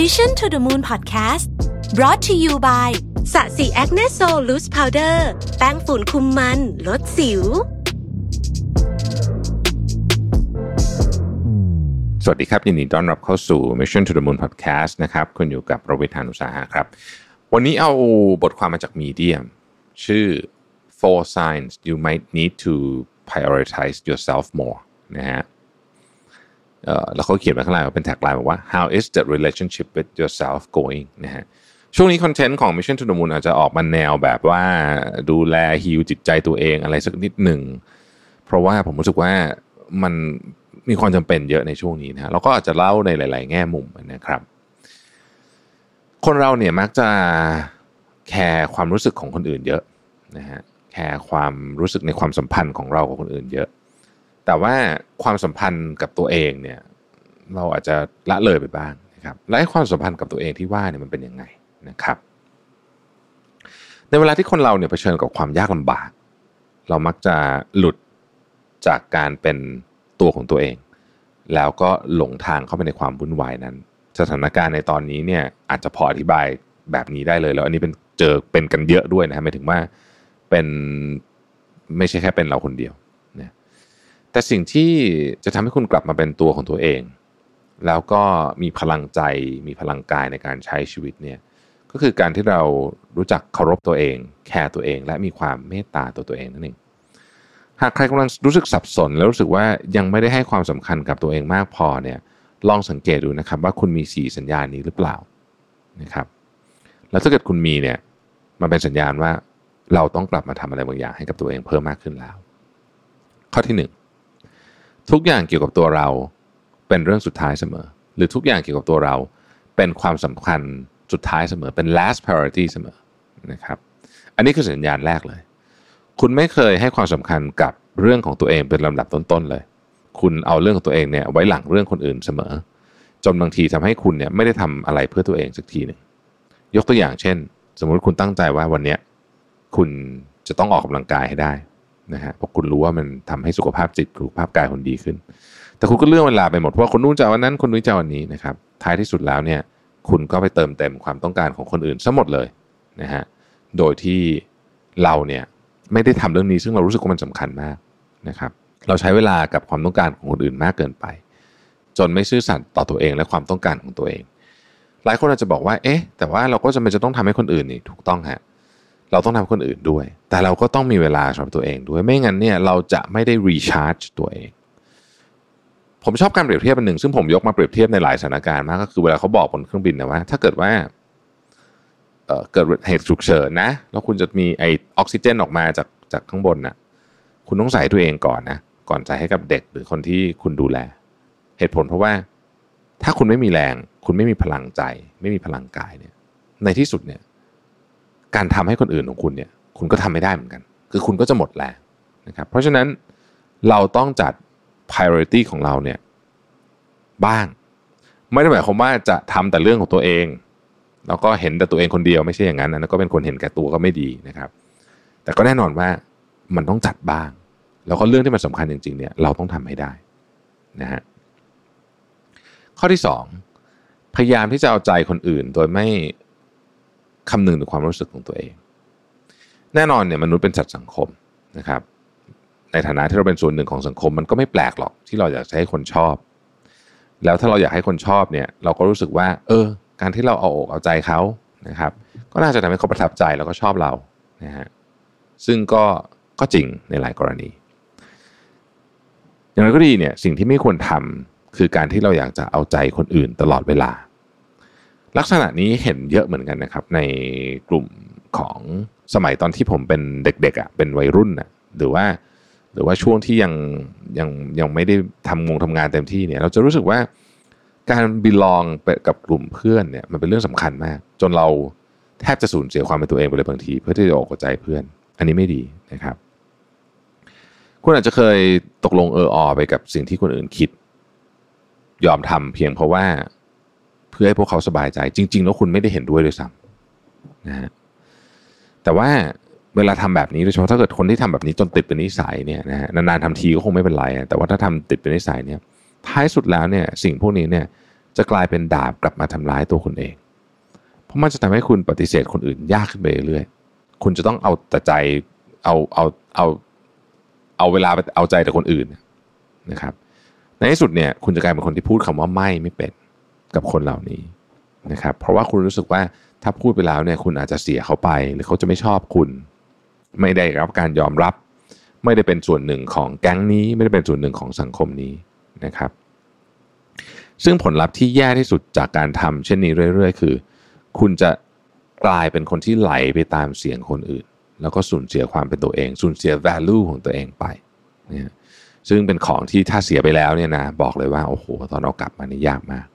Mission to the Moon Podcast brought to you by สะสี Acne Sol Loose Powder แป้งฝุ่นคุมมัน ลดสิว สวัสดีครับ ยินดีต้อนรับเข้าสู่ Mission to the Moon Podcast นะครับคุณอยู่กับรวิศ หาญอุตสาหะครับ วันนี้เอาบทความมาจาก Medium ชื่อ four signs you might need to prioritize yourself more นะฮะ แล้วเขาเขียนไว้ข้างล่างเป็น tagline บอกว่า How is the relationship with yourself going นะฮะช่วงนี้ content ของ Mission to the Moon อาจจะออกมาแนวแบบว่าดูแลฮิวจิตใจตัวเองอะไรสักนิดหนึ่ง เพราะว่าผมรู้สึกว่ามันมีความจำเป็นเยอะในช่วงนี้นะฮะเราก็อาจจะเล่าในหลาย ๆ แง่มุมนะครับ คนเราเนี่ยมักจะ care ความรู้สึกของคนอื่นเยอะนะฮะแคร์ความรู้สึกในความสัมพันธ์ของเรากับคนอื่นเยอะ แต่ว่าความสัมพันธ์กับตัวเองเนี่ย เราอาจจะละเลยไปบ้างนะครับและไอ้ความสัมพันธ์กับตัวเองที่ว่าเนี่ยมันเป็นยังไงนะครับ ในเวลาที่คนเราเนี่ยเผชิญกับความยากลำบาก เรามักจะหลุดจากการเป็นตัวของตัวเอง แล้วก็หลงทางเข้าไปในความวุ่นวายนั้น สถานการณ์ในตอนนี้เนี่ยอาจจะพออธิบายแบบนี้ได้เลยแล้ว อันนี้เป็นเจอเป็นกันเยอะด้วยนะฮะหมายถึงว่าเป็นไม่ใช่แค่เป็นเราคนเดียว แต่สิ่งที่จะทำให้คุณกลับมาเป็นตัวของตัวเอง แล้วก็มีพลังใจ มีพลังกายในการใช้ชีวิตเนี่ยก็คือการที่เรารู้จักเคารพตัวเอง แคร์ตัวเอง และมีความเมตตาตัวตัวเองนั่นเองหากใครกำลังรู้สึกสับสน แล้วรู้สึกว่ายังไม่ได้ให้ความสำคัญกับตัวเองมากพอเนี่ยลองสังเกตดูนะครับว่าคุณมีสี่สัญญาณนี้หรือเปล่านะครับแล้วถ้าเกิดคุณมีเนี่ยมันเป็นสัญญาณว่าเราต้องกลับมาทำอะไรบางอย่างให้กับตัวเองเพิ่มมากขึ้นแล้ว ข้อที่หนึ่ง ทุกอย่างเกี่ยวกับตัวเราเป็นเรื่องสุดท้ายเสมอ หรือทุกอย่างเกี่ยวกับตัวเรา เป็นความสำคัญสุดท้ายเสมอเป็น last priority เสมอนะครับ อันนี้คือสัญญาณแรกเลย คุณไม่เคยให้ความสำคัญกับเรื่องของตัวเองเป็นลำดับต้นๆเลย คุณเอาเรื่องของตัวเองเนี่ยไว้หลังเรื่องคนอื่นเสมอ จนบางทีทำให้คุณเนี่ยไม่ได้ทำอะไรเพื่อตัวเองสักทีหนึ่งยกตัวอย่างเช่น สมมุติคุณตั้งใจว่าวันเนี้ยคุณจะต้องออกกำลังกายให้ได้ นะฮะเพราะคุณรู้ว่ามันทำให้สุขภาพจิตสุขภาพกายคุณดีขึ้น แต่คุณก็เลื่อนเวลาไปหมดเพราะว่าคนนู้นจะวันนั้นคนนี้จะวันนี้นะครับท้ายที่สุดแล้วเนี่ย คุณก็ไปเติมเต็มความต้องการของคนอื่นซะหมดเลยนะฮะโดยที่เราเนี่ยไม่ได้ทำเรื่องนี้ซึ่งเรารู้สึกว่ามันสำคัญมากนะครับ เราใช้เวลากับความต้องการของคนอื่นมากเกินไป จนไม่ซื่อสัตย์ต่อตัวเองและความต้องการของตัวเอง หลายคนอาจจะบอกว่า เอ๊ะ แต่ว่าเราก็จำเป็นจะต้องทำให้คนอื่นนี่ถูกต้องฮะ เราต้องทำคนอื่นด้วย แต่เราก็ต้องมีเวลาสำหรับตัวเองด้วย ไม่งั้นเนี่ยเราจะไม่ได้รีชาร์จตัวเอง ผมชอบการเปรียบเทียบอันหนึ่ง ซึ่งผมยกมาเปรียบเทียบในหลายสถานการณ์มากก็คือเวลาเขาบอกบนเครื่องบินนะว่า ถ้าเกิดว่าเเกิดเหตุฉุกเฉินนะ แล้วคุณจะมีไอออกซิเจนออกมาจากจากข้างบนนะ่ะคุณต้องใส่ตัวเองก่อนนะ ก่อนใส่ให้กับเด็กหรือคนที่คุณดูแล เหตุผลเพราะว่าถ้าคุณไม่มีแรง คุณไม่มีพลังใจ ไม่มีพลังกายเนี่ย ในที่สุดเนี่ย การทำให้คนอื่นของคุณเนี่ยคุณก็ทำไม่ได้เหมือนกัน คือคุณก็จะหมดแรงนะครับเพราะฉะนั้นเราต้องจัด priority ของเราเนี่ยบ้าง ไม่ได้หมายความว่าจะทำแต่เรื่องของตัวเอง แล้วก็เห็นแต่ตัวเองคนเดียวไม่ใช่อย่างนั้นนะก็เป็นคนเห็นแก่ตัวก็ไม่ดีนะครับ แต่ก็แน่นอนว่ามันต้องจัดบ้าง แล้วก็เรื่องที่มันสำคัญจริงๆเนี่ยเราต้องทำให้ได้นะฮะข้อที่สองพยายามที่จะเอาใจคนอื่น โดยไม่ คำนึงถึงความรู้สึกของตัวเอง แน่นอนเนี่ยมนุษย์เป็นสัตว์สังคมนะครับ ในฐานะที่เราเป็นส่วนหนึ่งของสังคม มันก็ไม่แปลกหรอกที่เราอยากให้คนชอบ แล้วถ้าเราอยากให้คนชอบเนี่ยเราก็รู้สึกว่า เออ การที่เราเอาอกเอาใจเขานะครับ ก็น่าจะทำให้เขาประทับใจแล้วก็ชอบเรานะฮะซึ่งก็ก็จริงในหลายกรณีอย่างไรก็ดีเนี่ยสิ่งที่ไม่ควรทำคือการที่เราอยากจะเอาใจคนอื่นตลอดเวลา ลักษณะนี้เห็นเยอะเหมือนกันนะครับ ในกลุ่มของสมัยตอนที่ผมเป็นเด็กๆอะ่ะเป็นวัยรุ่นอะ่ะหรือว่าหรือว่าช่วงที่ยังยังยังไม่ได้ทำงงทำงานเต็มที่เนี่ย เราจะรู้สึกว่าการบิลองไปกับกลุ่มเพื่อนเนี่ยมันเป็นเรื่องสำคัญมาก จนเราแทบจะสูญเสียความเป็นตัวเองไปเลยบางที เพื่อที่จะออกใจเพื่อน อันนี้ไม่ดีนะครับ คุณอาจจะเคยตกลงเอออไปกับสิ่งที่คนอื่นคิด ยอมทำเพียงเพราะว่า เพื่อให้พวกเขาสบายใจ จริง ๆ แล้วคุณไม่ได้เห็นด้วยด้วยซ้ำนะฮะแต่ว่าเวลาทำแบบนี้โดยเฉพาะถ้าเกิดคนที่ทำแบบนี้จนติดเป็นนิสัยเนี่ยนะฮะนานๆทำทีก็คงไม่เป็นไรแต่ว่าถ้าทำติดเป็นนิสัยเนี่ยท้ายสุดแล้วเนี่ยสิ่งพวกนี้เนี่ยจะกลายเป็นดาบกลับมาทำร้ายตัวคุณเอง เพราะมันจะทำให้คุณปฏิเสธคนอื่นยากขึ้นไปเรื่อยๆคุณจะต้องเอาแต่ใจเอาเอาเอาเอาเวลาไปเอาใจแต่คนอื่นนะครับ ในที่สุดเนี่ยคุณจะกลายเป็นคนที่พูดคำว่าไม่ไม่เป็น กับคนเหล่านี้นะครับเพราะว่าคุณรู้สึกว่าถ้าพูดไปแล้วเนี่ยคุณอาจจะเสียเขาไป หรือเขาจะไม่ชอบคุณ ไม่ได้รับการยอมรับ ไม่ได้เป็นส่วนหนึ่งของแก๊งนี้ ไม่ได้เป็นส่วนหนึ่งของสังคมนี้นะครับ ซึ่งผลลัพธ์ที่แย่ที่สุดจากการทำเช่นนี้เรื่อย ๆ คือ คุณจะกลายเป็นคนที่ไหลไปตามเสียงคนอื่น แล้วก็สูญเสียความเป็นตัวเอง สูญเสีย value ของตัวเองไปนะซึ่งเป็นของที่ถ้าเสียไปแล้วเนี่ยนะบอกเลยว่าโอ้โหตอนเรากลับมานี่ยากมาก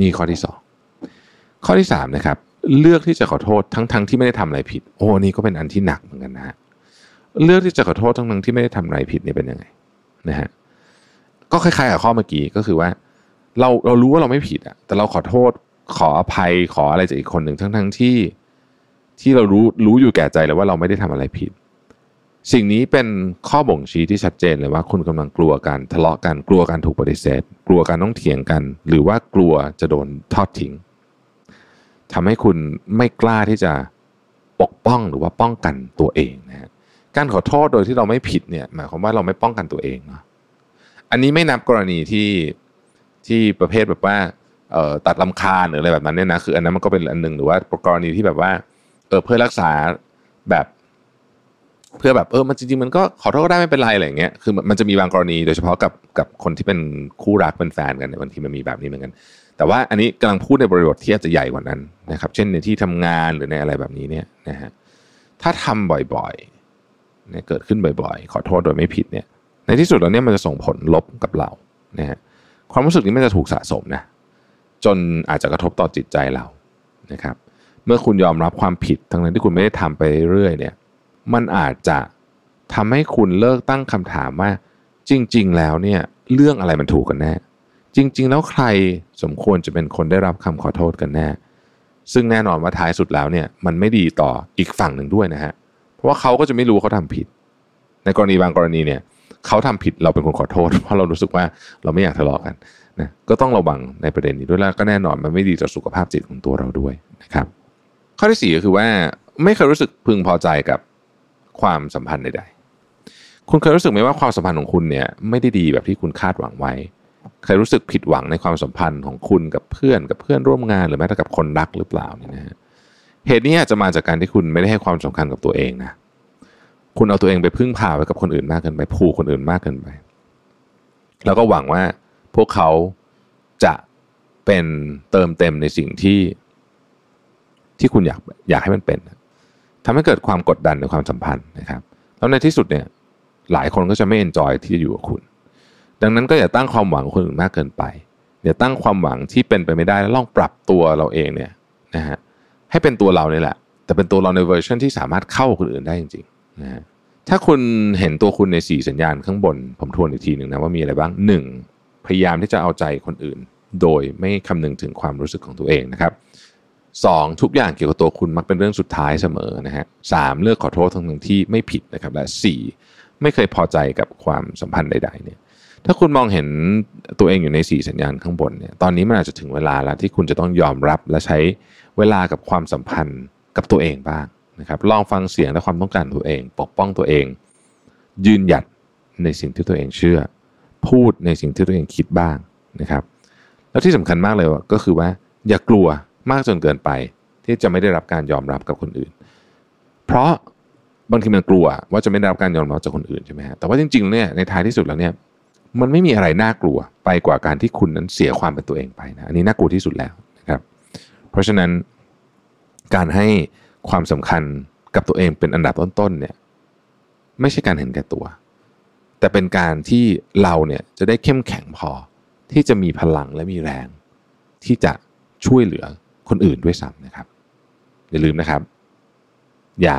นี่ข้อที่สองข้อที่สามนะครับเลือกที่จะขอโทษทั้งๆทที่ไม่ได้ทำอะไรผิด โอ้นี่ก็เป็นอันที่หนักเหมือนกันนะฮะเลือกที่จะขอโทษทั้งๆทที่ไม่ได้ทำอะไรผิดนี่เป็นยังไงนะฮะก็คล้ายๆกับข้อเมื่อกี้ก็คือว่า เราเรารู้ว่าเราไม่ผิดอะแต่เราขอโทษขออภัยขออะไรจากอีกคนหนึ่งทั้งๆที่ที่เรารู้รู้อยู่แก่ใจเลยว่าเราไม่ได้ทำอะไรผิด สิ่งนี้เป็นข้อบ่งชี้ที่ชัดเจนเลยว่าคุณกำลังกลัวกันทะเลาะกันกลัวการถูกปฏิเสธ กลัวการต้องเถียงกัน หรือว่ากลัวจะโดนทอดทิ้งทำให้คุณไม่กล้าที่จะปกป้องหรือว่าป้องกันตัวเองนะฮะการขอโทษโดยที่เราไม่ผิดเนี่ยหมายความว่าเราไม่ป้องกันตัวเองเนาะอันนี้ไม่นับกรณีที่ที่ประเภทแบบว่าตัดลำคาหรืออะไรแบบนั้นเนี่ยนะคืออันนั้นมันก็เป็นอันหนึ่งหรือว่ากรณีที่แบบว่าเออเพื่อรักษาแบบ เพื่อแบบเออมันจริงๆมันก็ขอโทษก็ได้ไม่เป็นไรอะไรอย่างเงี้ยคือมันจะมีบางกรณีโดยเฉพาะกับกับคนที่เป็นคู่รักเป็นแฟนกันเนี่ยบางทีมันมีแบบนี้เหมือนกัน แต่ว่าอันนี้กำลังพูดในบริบทที่อาจจะใหญ่กว่านั้นนะครับ เช่นในที่ทำงานหรือในอะไรแบบนี้เนี่ยนะฮะถ้าทำบ่อยๆเนี่ยเกิดขึ้นบ่อยๆ ขอโทษโดยไม่ผิดเนี่ย ในที่สุดแล้วเนี่ยมันจะส่งผลลบกับเรานะฮะความรู้สึกนี้มันจะถูกสะสมนะจนอาจจะกระทบต่อจิตใจเรานะครับ เมื่อคุณยอมรับความผิดทั้งนั้นที่คุณไม่ได้ทำไปเรื่อยเนี่ย มันอาจจะทำให้คุณเลิกตั้งคำถามว่า จริง ๆ แล้วเนี่ยเรื่องอะไรมันถูกกันแน่ จริง ๆ แล้วใครสมควรจะเป็นคนได้รับคำขอโทษกันแน่ ซึ่งแน่นอนว่าท้ายสุดแล้วเนี่ยมันไม่ดีต่ออีกฝั่งหนึ่งด้วยนะฮะเพราะว่าเขาก็จะไม่รู้เขาทำผิด ในกรณีบางกรณีเนี่ยเขาทำผิดเราเป็นคนขอโทษ เพราะเรารู้สึกว่าเราไม่อยากทะเลาะกันนะก็ต้องระวังในประเด็นนี้ด้วยแล้วก็แน่นอนมันไม่ดีต่อสุขภาพจิตของตัวเราด้วยนะครับ ข้อที่สี่ก็คือว่าไม่เคยรู้สึกพึงพอใจกับ ความสัมพันธ์ใดๆ คุณเคยรู้สึกไหมว่าความสัมพันธ์ของคุณเนี่ยไม่ได้ดีแบบที่คุณคาดหวังไว้ เคยรู้สึกผิดหวังในความสัมพันธ์ของคุณกับเพื่อนกับเพื่อนร่วมงานหรือแม้แต่กับคนรักหรือเปล่าเนี่ยนะฮะ เหตุนี้อาจจะมาจากการที่คุณไม่ได้ให้ความสำคัญกับตัวเองนะ คุณเอาตัวเองไปพึ่งพาไว้กับคนอื่นมากเกินไป ผูกคนอื่นมากเกินไป แล้วก็หวังว่าพวกเขาจะเป็นเติมเต็มในสิ่งที่ที่คุณอยากอยากให้มันเป็น ทำให้เกิดความกดดันในความสัมพันธ์นะครับ แล้วในที่สุดเนี่ยหลายคนก็จะไม่เอนจอยที่จะอยู่กับคุณ ดังนั้นก็อย่าตั้งความหวังคนอื่นมากเกินไปอย่าตั้งความหวังที่เป็นไปไม่ได้แล้วลองปรับตัวเราเองเนี่ยนะฮะให้เป็นตัวเราเนี่ยแหละ แต่เป็นตัวเราในเวอร์ชันที่สามารถเข้าคนอื่นได้จริงๆนะฮะถ้าคุณเห็นตัวคุณในสีสัญญาณข้างบน ผมทวนอีกทีหนึ่งนะว่ามีอะไรบ้างหนึ่งพยายามที่จะเอาใจคนอื่น โดยไม่คำนึงถึงความรู้สึกของตัวเองนะครับ สองทุกอย่างเกี่ยวกับตัวคุณมักเป็นเรื่องสุดท้ายเสมอนะฮะสามเลือกขอโทษทั้งหนึ่งที่ไม่ผิดนะครับและสี่ไม่เคยพอใจกับความสัมพันธ์ใดๆเนี่ยถ้าคุณมองเห็นตัวเองอยู่ในสี่สัญญาณข้างบนเนี่ยตอนนี้มันอาจจะถึงเวลาแล้วที่คุณจะต้องยอมรับและใช้เวลากับความสัมพันธ์กับตัวเองบ้างนะครับลองฟังเสียงและความต้องการตัวเอง ปกป้องตัวเอง ยืนหยัดในสิ่งที่ตัวเองเชื่อ พูดในสิ่งที่ตัวเองคิดบ้างนะครับ แล้วที่สำคัญมากเลยก็คือว่า อย่ากลัว มากจนเกินไป ที่จะไม่ได้รับการยอมรับกับคนอื่น เพราะบางทีมันกลัวว่าจะไม่ได้รับการยอมรับจากคนอื่นใช่ไหมฮะแต่ว่าจริงๆเนี่ยในท้ายที่สุดแล้วเนี่ยมันไม่มีอะไรน่ากลัวไปกว่าการที่คุณนั้นเสียความเป็นตัวเองไปนะอันนี้น่ากลัวที่สุดแล้วนะครับ เพราะฉะนั้นการให้ความสำคัญกับตัวเองเป็นอันดับต้นๆเนี่ยไม่ใช่การเห็นแก่ตัว แต่เป็นการที่เราเนี่ยจะได้เข้มแข็งพอที่จะมีพลังและมีแรง ที่จะช่วยเหลือ คนอื่นด้วยซ้ำนะครับ อย่าลืมนะครับ อย่า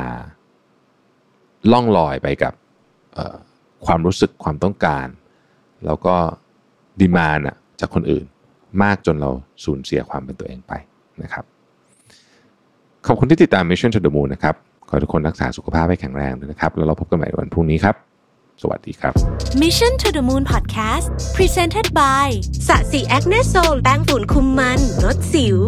ล่องลอยไปกับความรู้สึกความต้องการ แล้วก็ดีมานจากคนอื่นมากจนเราสูญเสียความเป็นตัวเองไปนะครับ ขอบคุณที่ติดตาม Mission to the Moon นะครับ ขอทุกคนรักษาสุขภาพให้แข็งแรงด้วยนะครับ แล้วเราพบกันใหม่วันพรุ่งนี้ครับ สวัสดีครับ Mission to the Moon Podcast Presented by สะสีแอคเนโซลแป้งฝุ่นคุมมันลดสิว